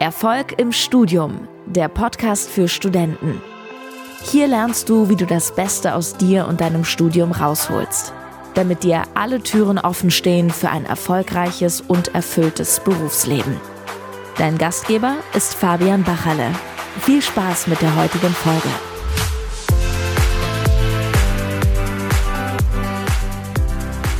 Erfolg im Studium, der Podcast für Studenten. Hier lernst du, wie du das Beste aus dir und deinem Studium rausholst, damit dir alle Türen offen stehen für ein erfolgreiches und erfülltes Berufsleben. Dein Gastgeber ist Fabian Bachalle. Viel Spaß mit der heutigen Folge.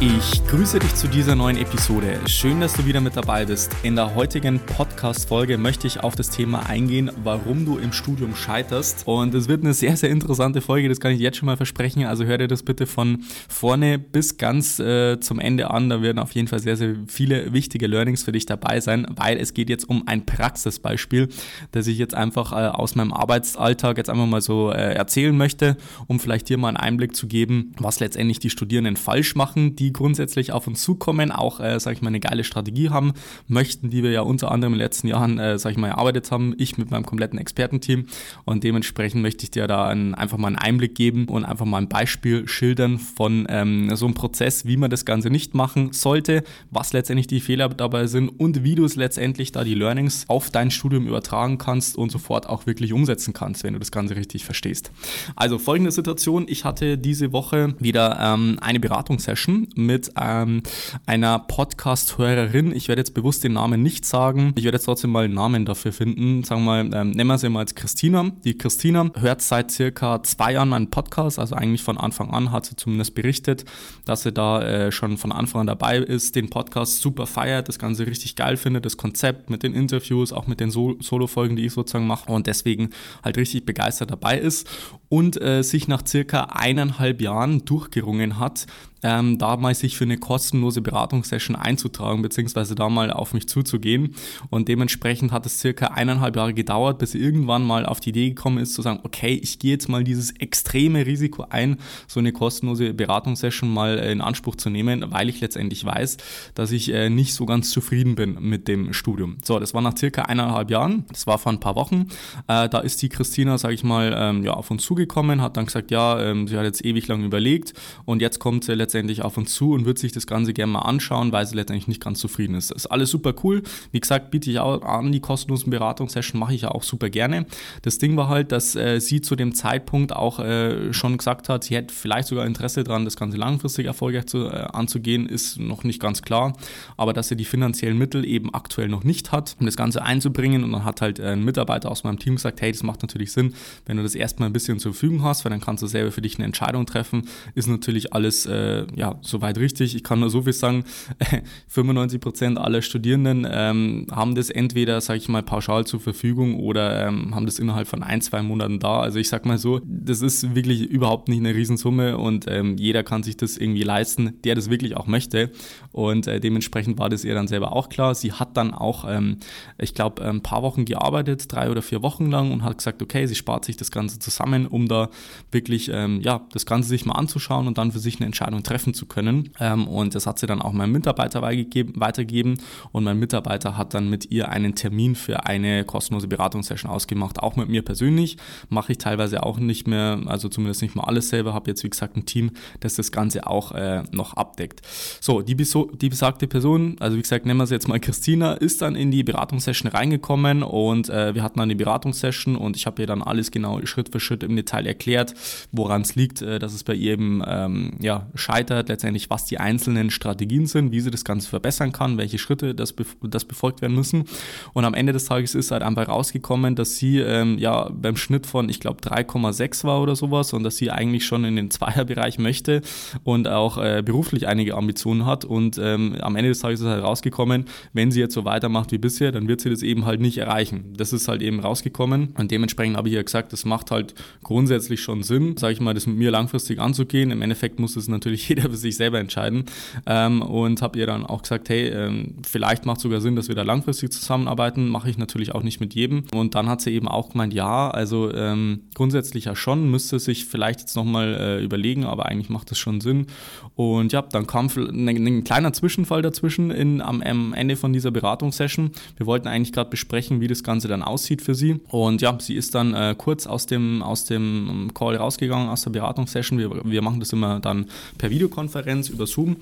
Ich grüße dich zu dieser neuen Episode. Schön, dass du wieder mit dabei bist. In der heutigen Podcast-Folge möchte ich auf das Thema eingehen, warum du im Studium scheiterst. Und es wird eine sehr, sehr interessante Folge, das kann ich jetzt schon mal versprechen. Also hör dir das bitte von vorne bis ganz äh, zum Ende an. Da werden auf jeden Fall sehr, sehr viele wichtige Learnings für dich dabei sein, weil es geht jetzt um ein Praxisbeispiel, das ich jetzt einfach äh, aus meinem Arbeitsalltag jetzt einfach mal so äh, erzählen möchte, um vielleicht dir mal einen Einblick zu geben, was letztendlich die Studierenden falsch machen, die die grundsätzlich auf uns zukommen, auch, äh, sage ich mal, eine geile Strategie haben möchten, die wir ja unter anderem in den letzten Jahren, äh, sage ich mal, erarbeitet haben, ich mit meinem kompletten Expertenteam. Und dementsprechend möchte ich dir da ein, einfach mal einen Einblick geben und einfach mal ein Beispiel schildern von ähm, so einem Prozess, wie man das Ganze nicht machen sollte, was letztendlich die Fehler dabei sind und wie du es letztendlich da die Learnings auf dein Studium übertragen kannst und sofort auch wirklich umsetzen kannst, wenn du das Ganze richtig verstehst. Also folgende Situation, ich hatte diese Woche wieder ähm, eine Beratungssession mit ähm, einer Podcast-Hörerin. Ich werde jetzt bewusst den Namen nicht sagen. Ich werde jetzt trotzdem mal einen Namen dafür finden. Sagen wir mal, ähm, nennen wir sie mal als Christina. Die Christina hört seit circa zwei Jahren meinen Podcast, also eigentlich von Anfang an hat sie zumindest berichtet, dass sie da äh, schon von Anfang an dabei ist, den Podcast super feiert, das Ganze richtig geil findet, das Konzept mit den Interviews, auch mit den so Solo-Folgen, die ich sozusagen mache und deswegen halt richtig begeistert dabei ist und äh, sich nach circa eineinhalb Jahren durchgerungen hat, ähm, da mal sich für eine kostenlose Beratungssession einzutragen, beziehungsweise da mal auf mich zuzugehen. Und dementsprechend hat es circa eineinhalb Jahre gedauert, bis sie irgendwann mal auf die Idee gekommen ist, zu sagen, okay, ich gehe jetzt mal dieses extreme Risiko ein, so eine kostenlose Beratungssession mal in Anspruch zu nehmen, weil ich letztendlich weiß, dass ich äh, nicht so ganz zufrieden bin mit dem Studium. So, das war nach circa eineinhalb Jahren, das war vor ein paar Wochen. Äh, da ist die Christina, sage ich mal, ähm, ja, auf uns zugekommen, hat dann gesagt, ja, ähm, sie hat jetzt ewig lang überlegt und jetzt kommt sie letztendlich auf uns zu und wird sich das Ganze gerne mal anschauen, weil sie letztendlich nicht ganz zufrieden ist. Das ist alles super cool. Wie gesagt, biete ich auch an, die kostenlosen Beratungssession mache ich ja auch super gerne. Das Ding war halt, dass äh, sie zu dem Zeitpunkt auch äh, schon gesagt hat, sie hätte vielleicht sogar Interesse daran, das Ganze langfristig erfolgreich zu, äh, anzugehen, ist noch nicht ganz klar. Aber dass sie die finanziellen Mittel eben aktuell noch nicht hat, um das Ganze einzubringen. Und dann hat halt ein Mitarbeiter aus meinem Team gesagt, hey, das macht natürlich Sinn, wenn du das erstmal ein bisschen zur Verfügung hast, weil dann kannst du selber für dich eine Entscheidung treffen. Ist natürlich alles äh, ja, soweit richtig. Ich kann nur so viel sagen, 95 Prozent aller Studierenden ähm, haben das entweder, sage ich mal, pauschal zur Verfügung oder ähm, haben das innerhalb von ein, zwei Monaten da. Also ich sag mal so, das ist wirklich überhaupt nicht eine Riesensumme und ähm, jeder kann sich das irgendwie leisten, der das wirklich auch möchte. Und äh, dementsprechend war das ihr dann selber auch klar. Sie hat dann auch, ähm, ich glaube, ein paar Wochen gearbeitet, drei oder vier Wochen lang und hat gesagt, okay, sie spart sich das Ganze zusammen, um da wirklich, ähm, ja, das Ganze sich mal anzuschauen und dann für sich eine Entscheidung treffen zu können. Ähm, und das hat sie dann auch meinem Mitarbeiter weitergegeben und mein Mitarbeiter hat dann mit ihr einen Termin für eine kostenlose Beratungssession ausgemacht. Auch mit mir persönlich mache ich teilweise auch nicht mehr, also zumindest nicht mal alles selber, habe jetzt wie gesagt ein Team, das das Ganze auch äh, noch abdeckt. So, die, die besagte Person, also wie gesagt, nennen wir sie jetzt mal Christina, ist dann in die Beratungssession reingekommen und äh, wir hatten dann die Beratungssession und ich habe ihr dann alles genau Schritt für Schritt im Detail erklärt, woran es liegt, äh, dass es bei ihr eben ähm, ja, scheitert, letztendlich, was die einzelnen Strategien sind, wie sie das Ganze verbessern kann, welche Schritte das, das befolgt werden müssen. Und am Ende des Tages ist halt einfach rausgekommen, dass sie ähm, ja beim Schnitt von, ich glaube, 3,6 war oder sowas und dass sie eigentlich schon in den Zweierbereich möchte und auch äh, beruflich einige Ambitionen hat. Und ähm, am Ende des Tages ist halt rausgekommen, wenn sie jetzt so weitermacht wie bisher, dann wird sie das eben halt nicht erreichen. Das ist halt eben rausgekommen und dementsprechend habe ich ja gesagt, das macht halt grundsätzlich schon Sinn, sage ich mal, das mit mir langfristig anzugehen. Im Endeffekt muss es natürlich jeder für sich selber entscheiden. Ähm, und habe ihr dann auch gesagt, hey, ähm, vielleicht macht es sogar Sinn, dass wir da langfristig zusammenarbeiten. Mache ich natürlich auch nicht mit jedem. Und dann hat sie eben auch gemeint, ja, also ähm, grundsätzlich ja schon, müsste sich vielleicht jetzt nochmal äh, überlegen, aber eigentlich macht es schon Sinn. Und ja, dann kam ein, ein kleiner Zwischenfall dazwischen in, am, am Ende von dieser Beratungssession. Wir wollten eigentlich gerade besprechen, wie das Ganze dann aussieht für sie. Und ja, sie ist dann äh, kurz aus dem, aus dem ähm, Call rausgegangen aus der Beratungssession. Wir, wir machen das immer dann per Videokonferenz über Zoom.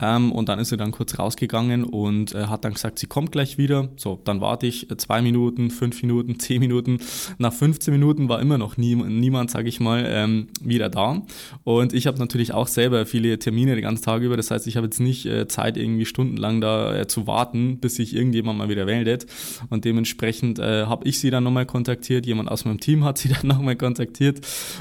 Ähm, und dann ist sie dann kurz rausgegangen und äh, hat dann gesagt, sie kommt gleich wieder. So, dann warte ich äh, zwei Minuten, fünf Minuten, zehn Minuten. Nach 15 Minuten war immer noch nie, niemand, sage ich mal, ähm, wieder da. Und ich habe natürlich auch selber viele Termine den ganzen Tag über. Das heißt, ich habe jetzt nicht äh, Zeit, irgendwie stundenlang da äh, zu warten, bis sich irgendjemand mal wieder meldet. Und dementsprechend äh, habe ich sie dann nochmal kontaktiert. Jemand aus meinem Team hat sie dann nochmal kontaktiert.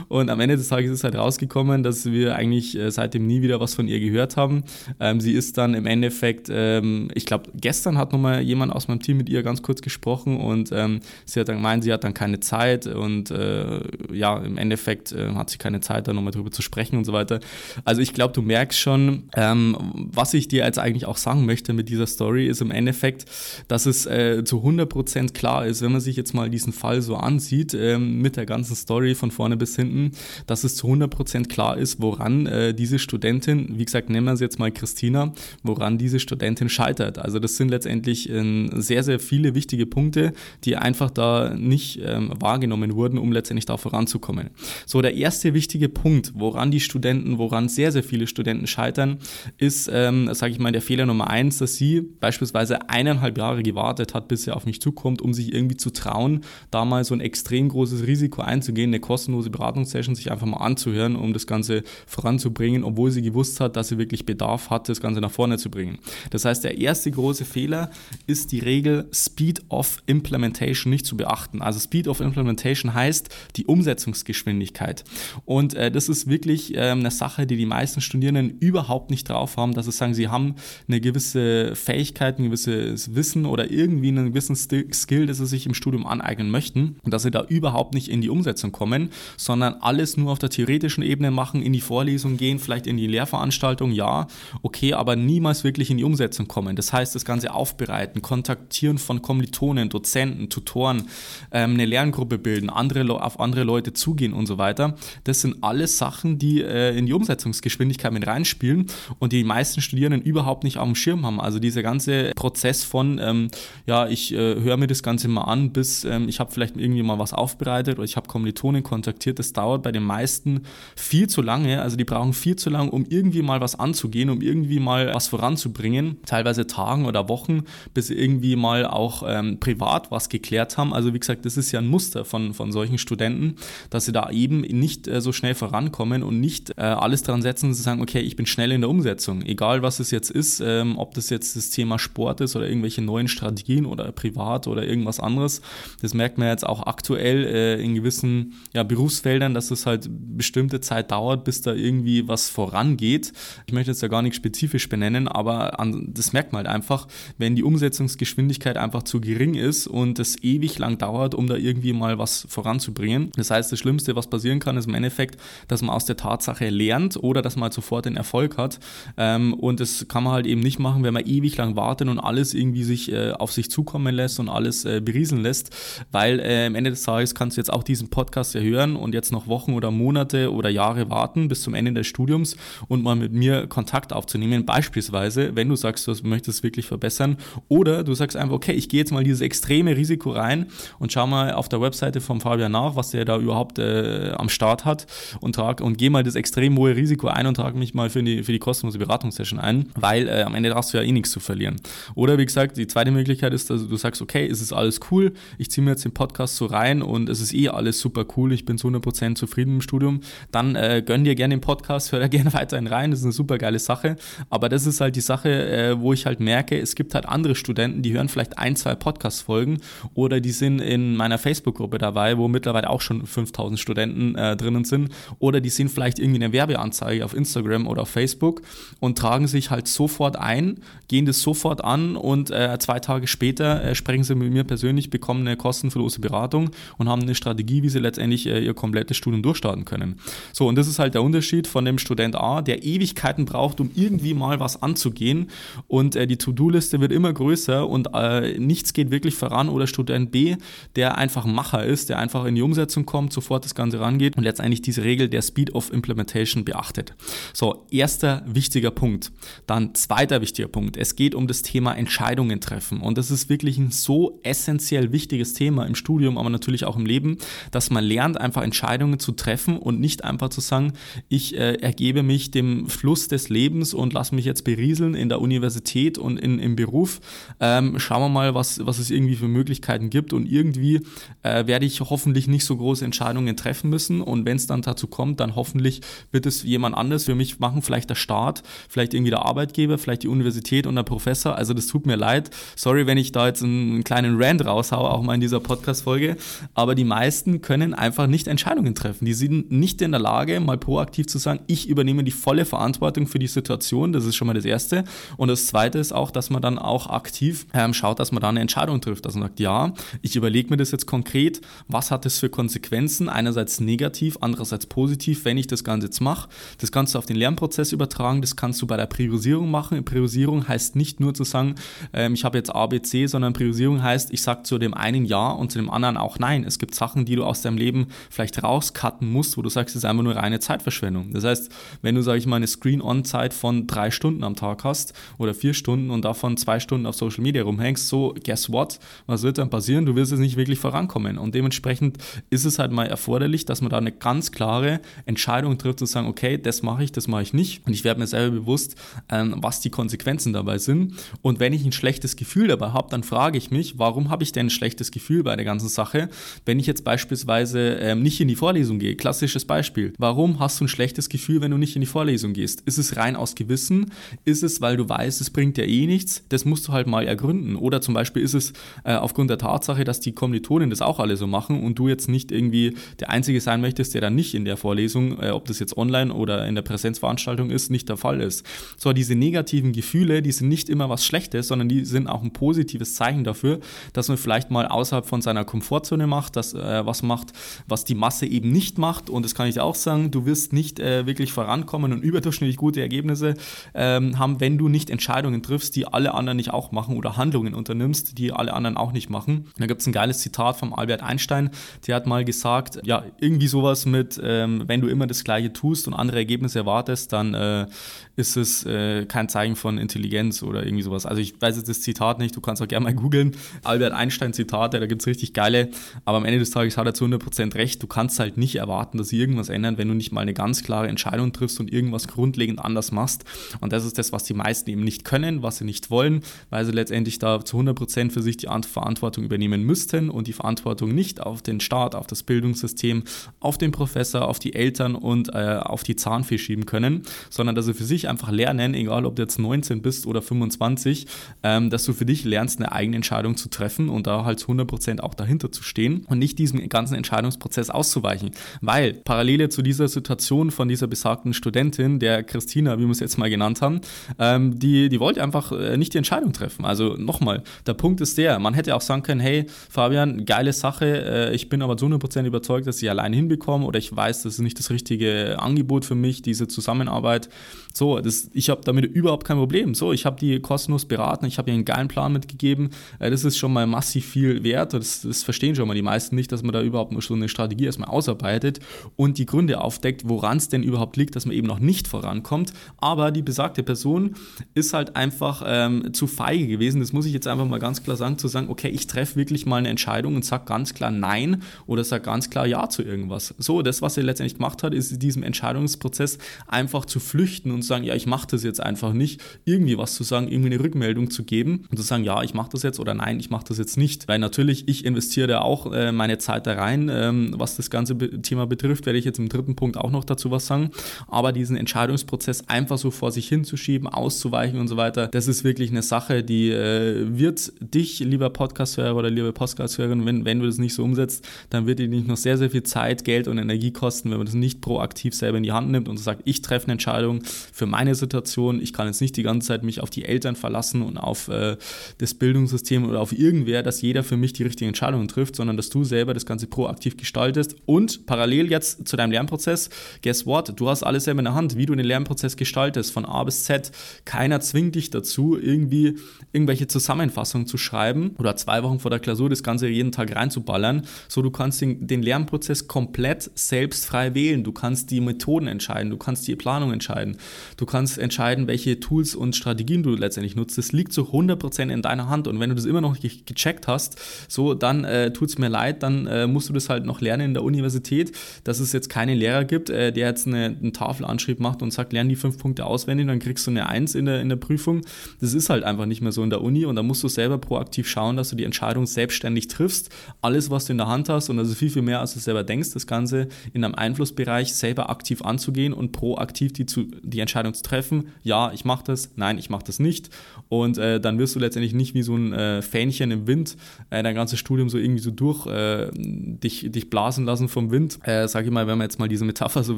Und am Ende des Tages ist halt rausgekommen, dass wir eigentlich äh, seitdem nie wieder was von ihr gehört haben. Ähm, sie ist dann im Endeffekt, ähm, ich glaube, gestern hat nochmal jemand aus meinem Team mit ihr ganz kurz gesprochen und ähm, sie hat dann gemeint, sie hat dann keine Zeit und äh, ja, im Endeffekt äh, hat sie keine Zeit, da nochmal drüber zu sprechen und so weiter. Also ich glaube, du merkst schon, ähm, was ich dir jetzt eigentlich auch sagen möchte mit dieser Story, ist im Endeffekt, dass es äh, zu 100% klar ist, wenn man sich jetzt mal diesen Fall so ansieht, ähm, mit der ganzen Story von vorne bis hinten, dass es zu 100% klar ist, woran äh, diese Studentin, wie gesagt, nennen wir sie jetzt mal Christina, woran diese Studentin scheitert. Also das sind letztendlich äh, sehr, sehr viele wichtige Punkte, die einfach da nicht ähm, wahrgenommen wurden, um letztendlich da voranzukommen. So, der erste wichtige Punkt, woran die Studenten, woran sehr, sehr viele Studenten scheitern, ist, ähm, sage ich mal, der Fehler Nummer eins, dass sie beispielsweise eineinhalb Jahre gewartet hat, bis sie auf mich zukommt, um sich irgendwie zu trauen, da mal so ein extrem großes Risiko einzugehen, eine kostenlose Beratungssession sich einfach mal anzuhören, um das Ganze voranzubringen, obwohl sie gewusst hat, dass sie wirklich Bedarf hat, das Ganze nach vorne zu bringen. Das heißt, der erste große Fehler ist die Regel Speed of Implementation nicht zu beachten. Also Speed of Implementation heißt die Umsetzungsgeschwindigkeit. Und äh, das ist wirklich äh, eine Sache, die die meisten Studierenden überhaupt nicht drauf haben, dass sie sagen, sie haben eine gewisse Fähigkeit, ein gewisses Wissen oder irgendwie einen gewissen Skill, das sie sich im Studium aneignen möchten und dass sie da überhaupt nicht in die Umsetzung kommen, sondern alles nur auf der theoretischen Ebene machen, in die Vorlesung gehen, vielleicht in die Lehrveranstaltung, ja, okay, aber niemals wirklich in die Umsetzung kommen. Das heißt, das Ganze aufbereiten, kontaktieren von Kommilitonen, Dozenten, Tutoren, ähm, eine Lerngruppe bilden, andere, auf andere Leute zugehen und so weiter. Das sind alles Sachen, die äh, in die Umsetzungsgeschwindigkeit mit reinspielen und die meisten Studierenden überhaupt nicht dem Schirm haben. Also dieser ganze Prozess von, ähm, ja, ich äh, höre mir das Ganze mal an, bis ähm, ich habe vielleicht irgendwie mal was aufbereitet oder ich habe Kommilitonen kontaktiert. Das dauert bei den meisten viel zu lange. Also die brauchen viel zu lange, um irgendwie mal was anzugehen, um irgendwie mal was voranzubringen. Teilweise Tagen oder Wochen, bis sie irgendwie mal auch ähm, privat was geklärt haben. Also wie gesagt, das ist ja ein Muster von, von solchen Studenten, dass sie da eben nicht äh, so schnell vorankommen und nicht äh, alles dran setzen und sagen, okay, ich bin schnell in der Umsetzung. Egal was es jetzt ist, ähm, ob das jetzt das Thema Sport ist oder irgendwelche neuen Strategien oder privat oder irgendwas anderes. Das merkt man jetzt auch aktuell äh, in gewissen ja, Berufsfeldern, dass es halt bestimmte Zeit dauert, bis da irgendwie was vorangeht. Ich möchte jetzt da gar nicht spezifisch benennen, aber an, das merkt man halt einfach, wenn die Umsetzungsgeschwindigkeit einfach zu gering ist und es ewig lang dauert, um da irgendwie mal was voranzubringen. Das heißt, das Schlimmste, was passieren kann, ist im Endeffekt, dass man aus der Tatsache lernt oder dass man halt sofort den Erfolg hat. Ähm, und das kann man halt eben nicht machen, wenn man ewig lang wartet und alles irgendwie sich äh, auf sich zukommen lässt und alles äh, berieseln lässt, weil äh, am Ende des Tages kannst du jetzt auch diesen Podcast ja hören und jetzt noch Wochen oder Monate oder Jahre warten bis zum Ende des Studiums und mal mit mir Kontakt aufzunehmen. Beispielsweise, wenn du sagst, du möchtest wirklich verbessern oder du sagst einfach, okay, ich gehe jetzt mal dieses extreme Risiko rein und schau mal auf der Webseite vom Fabian nach, was der da überhaupt äh, am Start hat und trag und gehe mal das extrem hohe Risiko ein und trage mich mal für die, für die kostenlose Beratungssession ein, weil äh, am Ende hast du ja eh nichts zu verlieren. Oder wie gesagt, die zweite Möglichkeit ist, dass du sagst, okay, es ist alles cool, ich ziehe mir jetzt den Podcast so rein und es ist eh alles super cool, ich bin zu 100% zufrieden im Studium, dann äh, gönn dir gerne den Podcast, hör da gerne weiterhin rein, das ist eine super geile Sache, aber das ist halt die Sache, äh, wo ich halt merke, es gibt halt andere Studenten, die hören vielleicht ein, zwei Podcast-Folgen oder die sind in meiner Facebook-Gruppe dabei, wo mittlerweile auch schon 5000 Studenten äh, drinnen sind. Oder die sehen vielleicht irgendwie eine Werbeanzeige auf Instagram oder auf Facebook und tragen sich halt sofort ein, gehen das sofort an und äh, zwei Tage später äh, sprechen sie mit mir persönlich, bekommen eine kostenlose Beratung und haben eine Strategie, wie sie letztendlich äh, ihr komplettes Studium durchstarten können. So, und das ist halt der Unterschied von dem Student A, der Ewigkeiten braucht, um irgendwie mal was anzugehen und äh, die To-Do-Liste wird immer größer und äh, nichts geht wirklich voran oder Student B, der einfach Macher ist, der einfach in die Umsetzung kommt, sofort das Ganze rangeht und letztendlich diese Regel der Speed of Implementation beachtet. So, erster wichtiger Punkt. Dann zweiter wichtiger Punkt. Es geht um das Thema Entscheidungen treffen und das ist wirklich ein so essentiell wichtiges Thema im Studium, aber natürlich auch im Leben, dass man lernt, lernt einfach Entscheidungen zu treffen und nicht einfach zu sagen, ich äh, ergebe mich dem Fluss des Lebens und lasse mich jetzt berieseln in der Universität und in, im Beruf. Ähm, schauen wir mal, was, was es irgendwie für Möglichkeiten gibt und irgendwie äh, werde ich hoffentlich nicht so große Entscheidungen treffen müssen und wenn es dann dazu kommt, dann hoffentlich wird es jemand anders für mich machen, vielleicht der Staat, vielleicht irgendwie der Arbeitgeber, vielleicht die Universität und der Professor. Also das tut mir leid. Sorry, wenn ich da jetzt einen, einen kleinen Rant raushaue, auch mal in dieser Podcast-Folge. Aber die meisten können einfach nicht Entscheidungen treffen. Die sind nicht in der Lage, mal proaktiv zu sagen, ich übernehme die volle Verantwortung für die Situation. Das ist schon mal das Erste. Und das Zweite ist auch, dass man dann auch aktiv ähm, schaut, dass man da eine Entscheidung trifft. Dass man sagt, ja, ich überlege mir das jetzt konkret. Was hat das für Konsequenzen? Einerseits negativ, andererseits positiv, wenn ich das Ganze jetzt mache. Das kannst du auf den Lernprozess übertragen. Das kannst du bei der Priorisierung machen. Priorisierung heißt nicht nur zu sagen, ähm, ich habe jetzt A, B, C, sondern Priorisierung heißt, ich sage zu dem einen Ja und zu dem anderen auch Nein. Es gibt Sachen, die du aus deinem Leben vielleicht rauscutten musst, wo du sagst, es ist einfach nur reine Zeitverschwendung. Das heißt, wenn du, sage ich mal, eine Screen-On-Zeit von drei Stunden am Tag hast oder vier Stunden und davon zwei Stunden auf Social Media rumhängst, so, guess what? Was wird dann passieren? Du wirst jetzt nicht wirklich vorankommen. Und dementsprechend ist es halt mal erforderlich, dass man da eine ganz klare Entscheidung trifft, zu sagen, okay, das mache ich, das mache ich nicht. Und ich werde mir selber bewusst, ähm, was die Konsequenzen dabei sind. Und wenn ich ein schlechtes Gefühl dabei habe, dann frage ich mich, warum habe ich denn ein schlechtes Gefühl bei der ganzen Sache, wenn ich jetzt beispielsweise ähm, nicht in die Vorlesung gehe? Klassisches Beispiel. Warum hast du ein schlechtes Gefühl, wenn du nicht in die Vorlesung gehst? Ist es rein aus Gewissen? Ist es, weil du weißt, es bringt dir eh nichts? Das musst du halt mal ergründen. Oder zum Beispiel ist es äh, aufgrund der Tatsache, dass die Kommilitonen das auch alle so machen und du jetzt nicht irgendwie der Einzige sein möchtest, der dann nicht in der Vorlesung, äh, ob das jetzt online oder in der Präsenzveranstaltung ist, nicht der Fall ist. So, diese negativen Gefühle, die sind nicht immer was Schlechtes, sondern die sind auch ein positives Zeichen dafür, dass man vielleicht mal außerhalb von seiner Komfortzone macht, dass äh, was macht, was die Masse eben nicht macht. Und das kann ich auch sagen, du wirst nicht äh, wirklich vorankommen und überdurchschnittlich gute Ergebnisse ähm, haben, wenn du nicht Entscheidungen triffst, die alle anderen nicht auch machen oder Handlungen unternimmst, die alle anderen auch nicht machen. Da gibt es ein geiles Zitat vom Albert Einstein, der hat mal gesagt, ja, irgendwie sowas mit, ähm, wenn du immer das Gleiche tust und andere Ergebnisse erwartest, dann äh, ist es äh, kein Zeichen von Intelligenz oder irgendwie sowas. Also ich weiß jetzt das Zitat nicht, du kannst auch gerne mal googeln. Albert Einstein Zitate, da gibt es richtig geile, aber am Ende des Tages hat er zu 100% recht. Du kannst halt nicht erwarten, dass sie irgendwas ändern, wenn du nicht mal eine ganz klare Entscheidung triffst und irgendwas grundlegend anders machst. Und das ist das, was die meisten eben nicht können, was sie nicht wollen, weil sie letztendlich da zu 100% für sich die Verantwortung übernehmen müssten und die Verantwortung nicht auf den Staat, auf das Bildungssystem, auf den Professor, auf die Eltern und äh, auf die Zahnfee schieben können, sondern dass sie für sich einfach lernen, egal ob du jetzt 19 bist oder 25, ähm, dass du für dich lernst, eine eigene Entscheidung zu treffen und da halt zu 100% auch dahinter zu stehen und nicht diesem ganzen Entscheidungsprozess auszuweichen. Weil parallele zu dieser Situation von dieser besagten Studentin, der Christina, wie wir es jetzt mal genannt haben, ähm, die, die wollte einfach äh, nicht die Entscheidung treffen. Also nochmal, der Punkt ist der, man hätte auch sagen können, hey Fabian, geile Sache, äh, ich bin aber zu 100% überzeugt, dass ich alleine hinbekomme oder ich weiß, das ist nicht das richtige Angebot für mich, diese Zusammenarbeit. So, das, ich habe damit überhaupt kein Problem. So, ich habe die kostenlos beraten, ich habe ihr einen geilen Plan mitgegeben. Äh, das ist schon mal massiv viel wert. Das, das verstehen schon mal die meisten nicht, dass man da überhaupt so eine Strategie erstmal ausarbeitet und die Gründe aufdeckt, woran es denn überhaupt liegt, dass man eben noch nicht vorankommt. Aber die besagte Person ist halt einfach ähm, zu feige gewesen. Das muss ich jetzt einfach mal ganz klar sagen, zu sagen, okay, ich treffe wirklich mal eine Entscheidung und sage ganz klar Nein oder sage ganz klar Ja zu irgendwas. So, das, was er letztendlich gemacht hat, ist in diesem Entscheidungsprozess einfach zu flüchten und zu sagen, ja, ich mache das jetzt einfach nicht, irgendwie was zu sagen, irgendwie eine Rückmeldung zu geben und zu sagen, ja, ich mache das jetzt oder nein, ich mache das jetzt nicht. Weil natürlich, ich investiere auch äh, meine Zeit da rein. Ähm, was das ganze Thema betrifft, werde ich jetzt im dritten Punkt auch noch dazu was sagen. Aber diesen Entscheidungsprozess einfach so vor sich hinzuschieben, auszuweichen und so weiter, das ist wirklich eine Sache, die äh, wird dich, lieber Podcast-Hörer oder liebe Podcast-Hörerin, wenn, wenn du das nicht so umsetzt, dann wird dir nicht noch sehr, sehr viel Zeit, Geld und Energie kosten, wenn man das nicht proaktiv selber in die Hand nimmt und sagt, ich treffe eine Entscheidung für meine Situation. Ich kann jetzt nicht die ganze Zeit mich auf die Eltern verlassen und auf äh, das Bildungssystem oder auf irgendwer, dass jeder für mich die richtigen Entscheidungen trifft, sondern dass du selber das Ganze proaktiv gestaltest und parallel jetzt zu deinem Lernprozess, guess what, du hast alles selber in der Hand, wie du den Lernprozess gestaltest, von A bis Z. Keiner zwingt dich dazu, irgendwie irgendwelche Zusammenfassungen zu schreiben oder zwei Wochen vor der Klausur das Ganze jeden Tag reinzuballern. So, du kannst den, den Lernprozess komplett selbst frei wählen. Du kannst die Methoden entscheiden, du kannst die Planung entscheiden. Du kannst entscheiden, welche Tools und Strategien du letztendlich nutzt. Das liegt zu 100% in deiner Hand. Und wenn du das immer noch nicht gecheckt hast, so, dann äh, tut es mir leid, dann äh, musst du das halt noch lernen in der Universität, dass es jetzt keinen Lehrer gibt, äh, der jetzt eine, einen Tafelanschrieb macht und sagt, lern die fünf Punkte auswendig, dann kriegst du eine Eins in der, in der Prüfung. Das ist halt einfach nicht mehr so in der Uni und da musst du selber proaktiv schauen, dass du die Entscheidung selbstständig triffst. Alles, was du in der Hand hast und also viel, viel mehr, als du selber denkst, das Ganze in einem Einflussbereich selber aktiv anzugehen und proaktiv die, zu, die Entscheidung zu treffen. Ja, ich mache das, nein, ich mache das nicht. Und äh, dann wirst du letztendlich nicht wie so ein äh, Fähnchen im Wind äh, dein ganzes Studium so irgendwie so durch äh, dich, dich blasen lassen vom Wind, äh, sage ich mal, wenn man jetzt mal diese Metapher so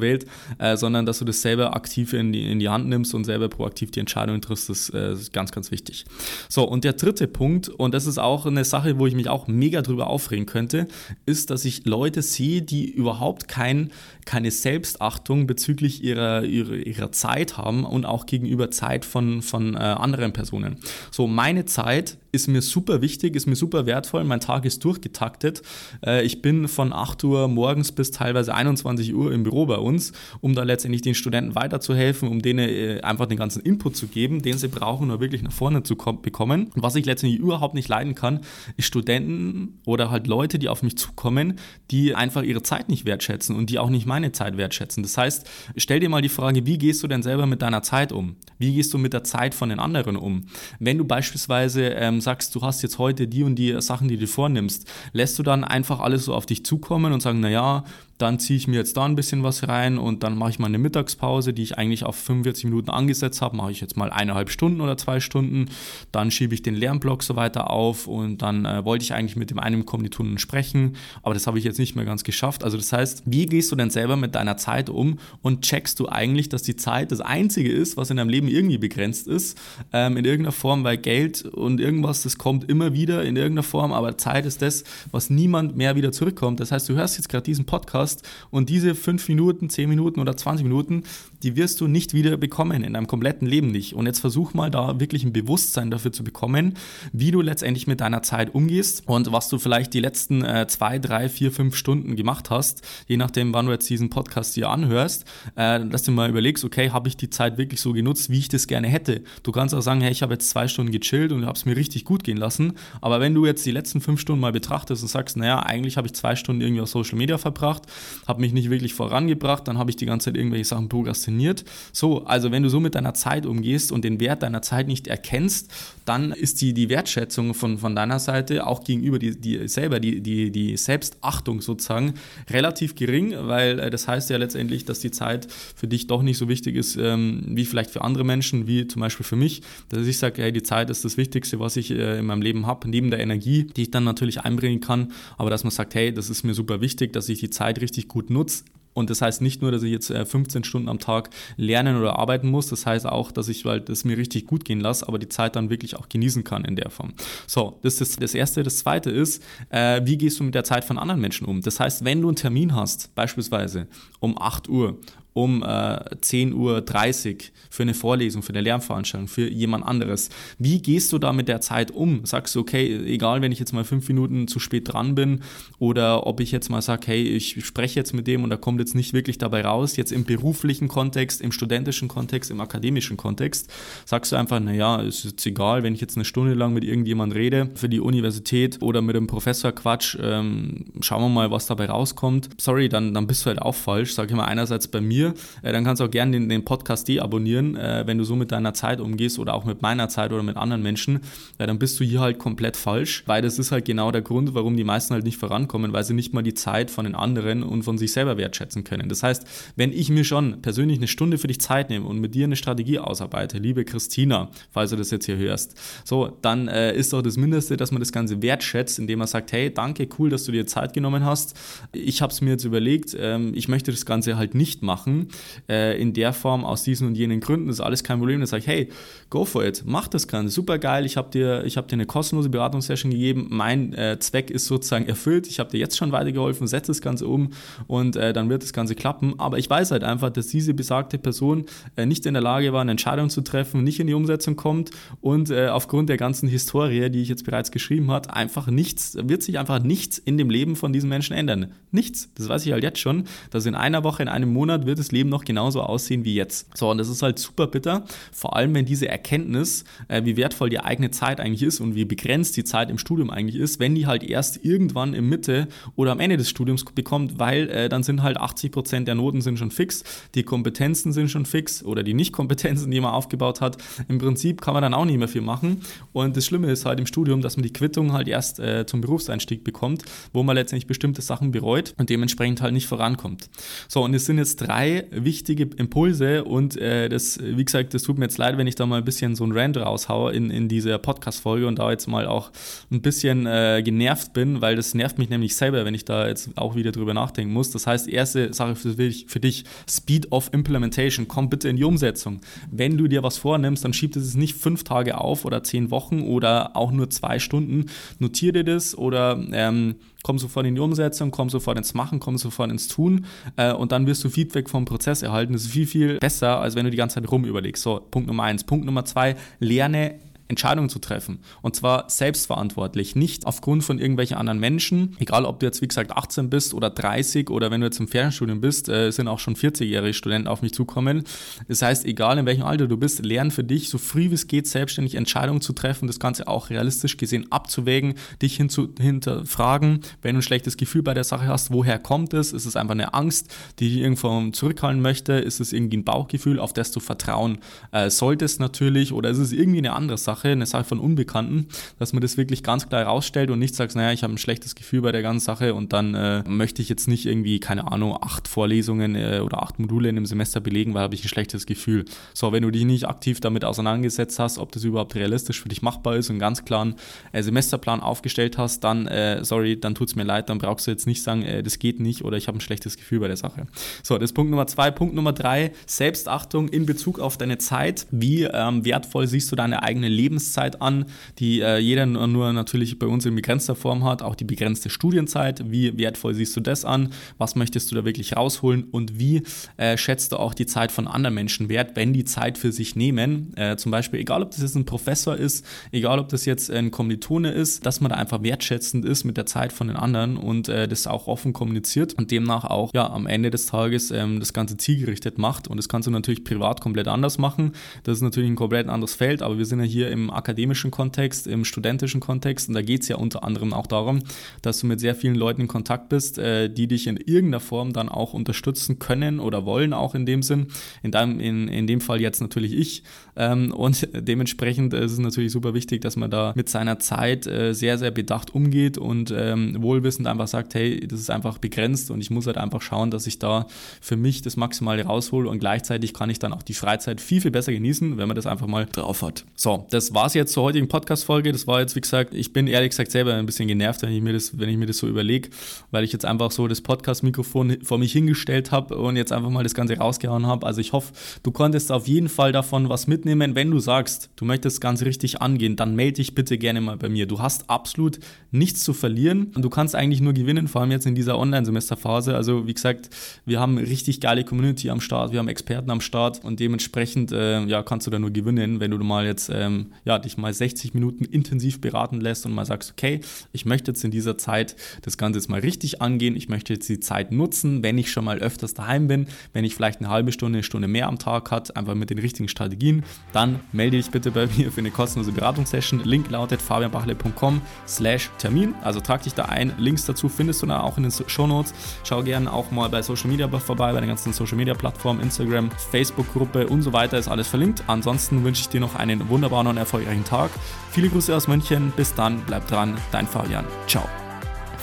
wählt, äh, sondern dass du das selber aktiv in die, in die Hand nimmst und selber proaktiv die Entscheidung triffst, das, äh, ist ganz, ganz wichtig. So, und der dritte Punkt, und das ist auch eine Sache, wo ich mich auch mega drüber aufregen könnte, ist, dass ich Leute sehe, die überhaupt kein, keine Selbstachtung bezüglich ihrer, ihrer, ihrer Zeit haben und auch gegenüber Zeit von, von äh, anderen Personen. So, meine Zeit ist mir super wichtig, ist mir super wertvoll. Mein Tag ist durchgetaktet. Äh, ich bin von 8 Uhr morgens bis teilweise 21 Uhr im Büro bei uns, um da letztendlich den Studenten weiterzuhelfen, um denen äh, einfach den ganzen Input zu geben, den sie brauchen, um wirklich nach vorne zu bekommen. Und was ich letztendlich überhaupt nicht leiden kann, ist Studenten oder halt Leute, die auf mich zukommen, die einfach ihre Zeit nicht wertschätzen und die auch nicht meine Zeit wertschätzen. Das heißt, stell dir mal die Frage, wie gehst du denn selber mit deiner Zeit um? Wie gehst du mit der Zeit von den anderen um? Wenn du beispielsweise ähm, sagst, du hast jetzt heute die und die Sachen, die du vornimmst, lässt du dann einfach alles so auf dich zukommen und sagen, naja, dann ziehe ich mir jetzt da ein bisschen was rein und dann mache ich mal eine Mittagspause, die ich eigentlich auf 45 Minuten angesetzt habe, mache ich jetzt mal eineinhalb Stunden oder zwei Stunden. Dann schiebe ich den Lernblock so weiter auf und dann äh, wollte ich eigentlich mit dem einen Kommilitonen sprechen, aber das habe ich jetzt nicht mehr ganz geschafft. Also das heißt, wie gehst du denn selber mit deiner Zeit um und checkst du eigentlich, dass die Zeit das Einzige ist, was in deinem Leben irgendwie begrenzt ist, ähm, in irgendeiner Form, weil Geld und irgendwas, das kommt immer wieder in irgendeiner Form, aber Zeit ist das, was niemand mehr wieder zurückkommt. Das heißt, du hörst jetzt gerade diesen Podcast, hast. Und diese fünf Minuten, zehn Minuten oder 20 Minuten, die wirst du nicht wieder bekommen in deinem kompletten Leben nicht. Und jetzt versuch mal da wirklich ein Bewusstsein dafür zu bekommen, wie du letztendlich mit deiner Zeit umgehst und was du vielleicht die letzten äh, zwei, drei, vier, fünf Stunden gemacht hast, je nachdem, wann du jetzt diesen Podcast hier anhörst, äh, dass du mal überlegst, okay, habe ich die Zeit wirklich so genutzt, wie ich das gerne hätte. Du kannst auch sagen, hey, ich habe jetzt zwei Stunden gechillt und habe es mir richtig gut gehen lassen. Aber wenn du jetzt die letzten fünf Stunden mal betrachtest und sagst, naja, eigentlich habe ich zwei Stunden irgendwie auf Social Media verbracht, habe mich nicht wirklich vorangebracht, dann habe ich die ganze Zeit irgendwelche Sachen prokrastiniert. So, also wenn du so mit deiner Zeit umgehst und den Wert deiner Zeit nicht erkennst, dann ist die, die Wertschätzung von, von deiner Seite auch gegenüber die, die selber, die, die, die Selbstachtung sozusagen relativ gering, weil äh, das heißt ja letztendlich, dass die Zeit für dich doch nicht so wichtig ist, ähm, wie vielleicht für andere Menschen, wie zum Beispiel für mich, dass ich sage, hey, die Zeit ist das Wichtigste, was ich äh, in meinem Leben habe, neben der Energie, die ich dann natürlich einbringen kann, aber dass man sagt, hey, das ist mir super wichtig, dass ich die Zeit richtig gut nutze, und das heißt nicht nur, dass ich jetzt 15 äh, Stunden am Tag lernen oder arbeiten muss, das heißt auch, dass ich halt das mir richtig gut gehen lasse, aber die Zeit dann wirklich auch genießen kann in der Form. So, das ist das Erste. Das Zweite ist, äh, wie gehst du mit der Zeit von anderen Menschen um? Das heißt, wenn du einen Termin hast, beispielsweise um 8 Uhr um äh, 10.30 Uhr für eine Vorlesung, für eine Lernveranstaltung, für jemand anderes. Wie gehst du da mit der Zeit um? Sagst du, okay, egal, wenn ich jetzt mal fünf Minuten zu spät dran bin oder ob ich jetzt mal sage, hey, ich spreche jetzt mit dem und da kommt jetzt nicht wirklich dabei raus, jetzt im beruflichen Kontext, im studentischen Kontext, im akademischen Kontext, sagst du einfach, naja, ist jetzt egal, wenn ich jetzt eine Stunde lang mit irgendjemand rede für die Universität oder mit einem Professor Quatsch, ähm, schauen wir mal, was dabei rauskommt. Sorry, dann, dann bist du halt auch falsch. Sag ich mal, einerseits bei mir, mir, äh, dann kannst du auch gerne den, den Podcast deabonnieren, äh, wenn du so mit deiner Zeit umgehst oder auch mit meiner Zeit oder mit anderen Menschen, äh, dann bist du hier halt komplett falsch, weil das ist halt genau der Grund, warum die meisten halt nicht vorankommen, weil sie nicht mal die Zeit von den anderen und von sich selber wertschätzen können. Das heißt, wenn ich mir schon persönlich eine Stunde für dich Zeit nehme und mit dir eine Strategie ausarbeite, liebe Christina, falls du das jetzt hier hörst, so, dann äh, ist doch das Mindeste, dass man das Ganze wertschätzt, indem man sagt, hey, danke, cool, dass du dir Zeit genommen hast. Ich habe es mir jetzt überlegt, ähm, ich möchte das Ganze halt nicht machen machen, äh, in der Form aus diesen und jenen Gründen, das ist alles kein Problem. Dann sage ich, hey, go for it, mach das Ganze, super geil, ich habe dir, hab dir eine kostenlose Beratungssession gegeben, mein äh, Zweck ist sozusagen erfüllt, ich habe dir jetzt schon weitergeholfen, setze das Ganze um und äh, dann wird das Ganze klappen. Aber ich weiß halt einfach, dass diese besagte Person äh, nicht in der Lage war, eine Entscheidung zu treffen, nicht in die Umsetzung kommt und äh, aufgrund der ganzen Historie, die ich jetzt bereits geschrieben habe, einfach nichts, wird sich einfach nichts in dem Leben von diesen Menschen ändern. Nichts. Das weiß ich halt jetzt schon, dass in einer Woche, in einem Monat wird das Leben noch genauso aussehen wie jetzt. So, und das ist halt super bitter, vor allem wenn diese Erkenntnis, äh, wie wertvoll die eigene Zeit eigentlich ist und wie begrenzt die Zeit im Studium eigentlich ist, wenn die halt erst irgendwann im Mitte oder am Ende des Studiums bekommt, weil äh, dann sind halt 80 Prozent der Noten sind schon fix, die Kompetenzen sind schon fix oder die Nicht-Kompetenzen, die man aufgebaut hat. Im Prinzip kann man dann auch nicht mehr viel machen. Und das Schlimme ist halt im Studium, dass man die Quittung halt erst äh, zum Berufseinstieg bekommt, wo man letztendlich bestimmte Sachen bereut und dementsprechend halt nicht vorankommt. So, und es sind jetzt drei wichtige Impulse und äh, das, wie gesagt, das tut mir jetzt leid, wenn ich da mal ein bisschen so ein Rand raushaue in, in dieser Podcast-Folge und da jetzt mal auch ein bisschen äh, genervt bin, weil das nervt mich nämlich selber, wenn ich da jetzt auch wieder drüber nachdenken muss. Das heißt, erste Sache für dich, für dich Speed of Implementation, komm bitte in die Umsetzung. Wenn du dir was vornimmst, dann schieb es nicht fünf Tage auf oder zehn Wochen oder auch nur zwei Stunden. Notiere dir das oder ähm, komm sofort in die Umsetzung, komm sofort ins Machen, komm sofort ins Tun äh, und dann wirst du Feedback vom Prozess erhalten. Das ist viel, viel besser, als wenn du die ganze Zeit rumüberlegst. So, Punkt Nummer eins. Punkt Nummer zwei, lerne Entscheidungen zu treffen. Und zwar selbstverantwortlich, nicht aufgrund von irgendwelchen anderen Menschen. Egal, ob du jetzt, wie gesagt, 18 bist oder 30 oder wenn du jetzt im Fernstudium bist, äh, sind auch schon 40-jährige Studenten auf mich zukommen. Das heißt, egal in welchem Alter du bist, lern für dich so früh wie es geht selbstständig Entscheidungen zu treffen, das Ganze auch realistisch gesehen abzuwägen, dich hinzu, hinterfragen, wenn du ein schlechtes Gefühl bei der Sache hast, woher kommt es? Ist es einfach eine Angst, die dich irgendwo zurückhalten möchte? Ist es irgendwie ein Bauchgefühl, auf das du vertrauen äh, solltest natürlich? Oder ist es irgendwie eine andere Sache? Sache, eine Sache von Unbekannten, dass man das wirklich ganz klar herausstellt und nicht sagt, naja, ich habe ein schlechtes Gefühl bei der ganzen Sache und dann äh, möchte ich jetzt nicht irgendwie, keine Ahnung, acht Vorlesungen äh, oder acht Module in einem Semester belegen, weil habe ich ein schlechtes Gefühl. So, wenn du dich nicht aktiv damit auseinandergesetzt hast, ob das überhaupt realistisch für dich machbar ist und einen ganz klaren äh, Semesterplan aufgestellt hast, dann, äh, sorry, dann tut es mir leid, dann brauchst du jetzt nicht sagen, äh, das geht nicht oder ich habe ein schlechtes Gefühl bei der Sache. So, das ist Punkt Nummer zwei. Punkt Nummer drei, Selbstachtung in Bezug auf deine Zeit. Wie ähm, wertvoll siehst du deine eigene Lebensweise? Lebenszeit an, die äh, jeder nur, natürlich bei uns in begrenzter Form hat, auch die begrenzte Studienzeit. Wie wertvoll siehst du das an? Was möchtest du da wirklich rausholen? Und wie äh, schätzt du auch die Zeit von anderen Menschen wert, wenn die Zeit für sich nehmen? Äh, zum Beispiel, egal ob das jetzt ein Professor ist, egal ob das jetzt ein Kommilitone ist, dass man da einfach wertschätzend ist mit der Zeit von den anderen und äh, das auch offen kommuniziert und demnach auch ja am Ende des Tages ähm, das Ganze zielgerichtet macht. Und das kannst du natürlich privat komplett anders machen. Das ist natürlich ein komplett anderes Feld, aber wir sind ja hier im im akademischen Kontext, im studentischen Kontext. Und da geht es ja unter anderem auch darum, dass du mit sehr vielen Leuten in Kontakt bist, äh, die dich in irgendeiner Form dann auch unterstützen können oder wollen, auch in dem Sinn. In, deinem, in, in dem Fall jetzt natürlich ich. Ähm, und dementsprechend ist es natürlich super wichtig, dass man da mit seiner Zeit äh, sehr, sehr bedacht umgeht und ähm, wohlwissend einfach sagt, hey, das ist einfach begrenzt und ich muss halt einfach schauen, dass ich da für mich das Maximale raushole und gleichzeitig kann ich dann auch die Freizeit viel, viel besser genießen, wenn man das einfach mal drauf hat. So, das war es jetzt zur heutigen Podcast-Folge. Das war jetzt, wie gesagt, ich bin ehrlich gesagt selber ein bisschen genervt, wenn ich mir das, wenn ich mir das so überlege, weil ich jetzt einfach so das Podcast-Mikrofon vor mich hingestellt habe und jetzt einfach mal das Ganze rausgehauen habe. Also ich hoffe, du konntest auf jeden Fall davon was mitnehmen. Wenn du sagst, du möchtest das Ganze richtig angehen, dann melde dich bitte gerne mal bei mir. Du hast absolut nichts zu verlieren und du kannst eigentlich nur gewinnen, vor allem jetzt in dieser Online-Semesterphase. Also wie gesagt, wir haben richtig geile Community am Start, wir haben Experten am Start und dementsprechend äh, ja, kannst du da nur gewinnen, wenn du mal jetzt ähm, ja, dich mal 60 Minuten intensiv beraten lässt und mal sagst, okay, ich möchte jetzt in dieser Zeit das Ganze jetzt mal richtig angehen, ich möchte jetzt die Zeit nutzen, wenn ich schon mal öfters daheim bin, wenn ich vielleicht eine halbe Stunde, eine Stunde mehr am Tag hat, einfach mit den richtigen Strategien, dann melde dich bitte bei mir für eine kostenlose Beratungssession. Link lautet fabianbachle.com slash Termin, also trag dich da ein. Links dazu findest du da auch in den Show Notes. Schau gerne auch mal bei Social Media vorbei, bei den ganzen Social Media Plattformen, Instagram, Facebook-Gruppe und so weiter ist alles verlinkt. Ansonsten wünsche ich dir noch einen wunderbaren und erfolgreichen Tag. Viele Grüße aus München. Bis dann, bleib dran, dein Fabian. Ciao.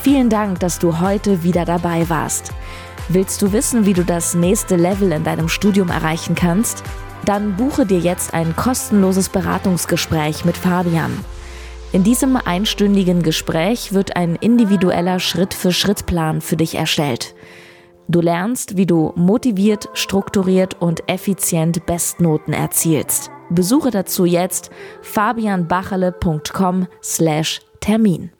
Vielen Dank, dass du heute wieder dabei warst. Willst du wissen, wie du das nächste Level in deinem Studium erreichen kannst? Dann buche dir jetzt ein kostenloses Beratungsgespräch mit Fabian. In diesem einstündigen Gespräch wird ein individueller Schritt-für-Schritt-Plan für dich erstellt. Du lernst, wie du motiviert, strukturiert und effizient Bestnoten erzielst. Besuche dazu jetzt fabianbachele.com/termin.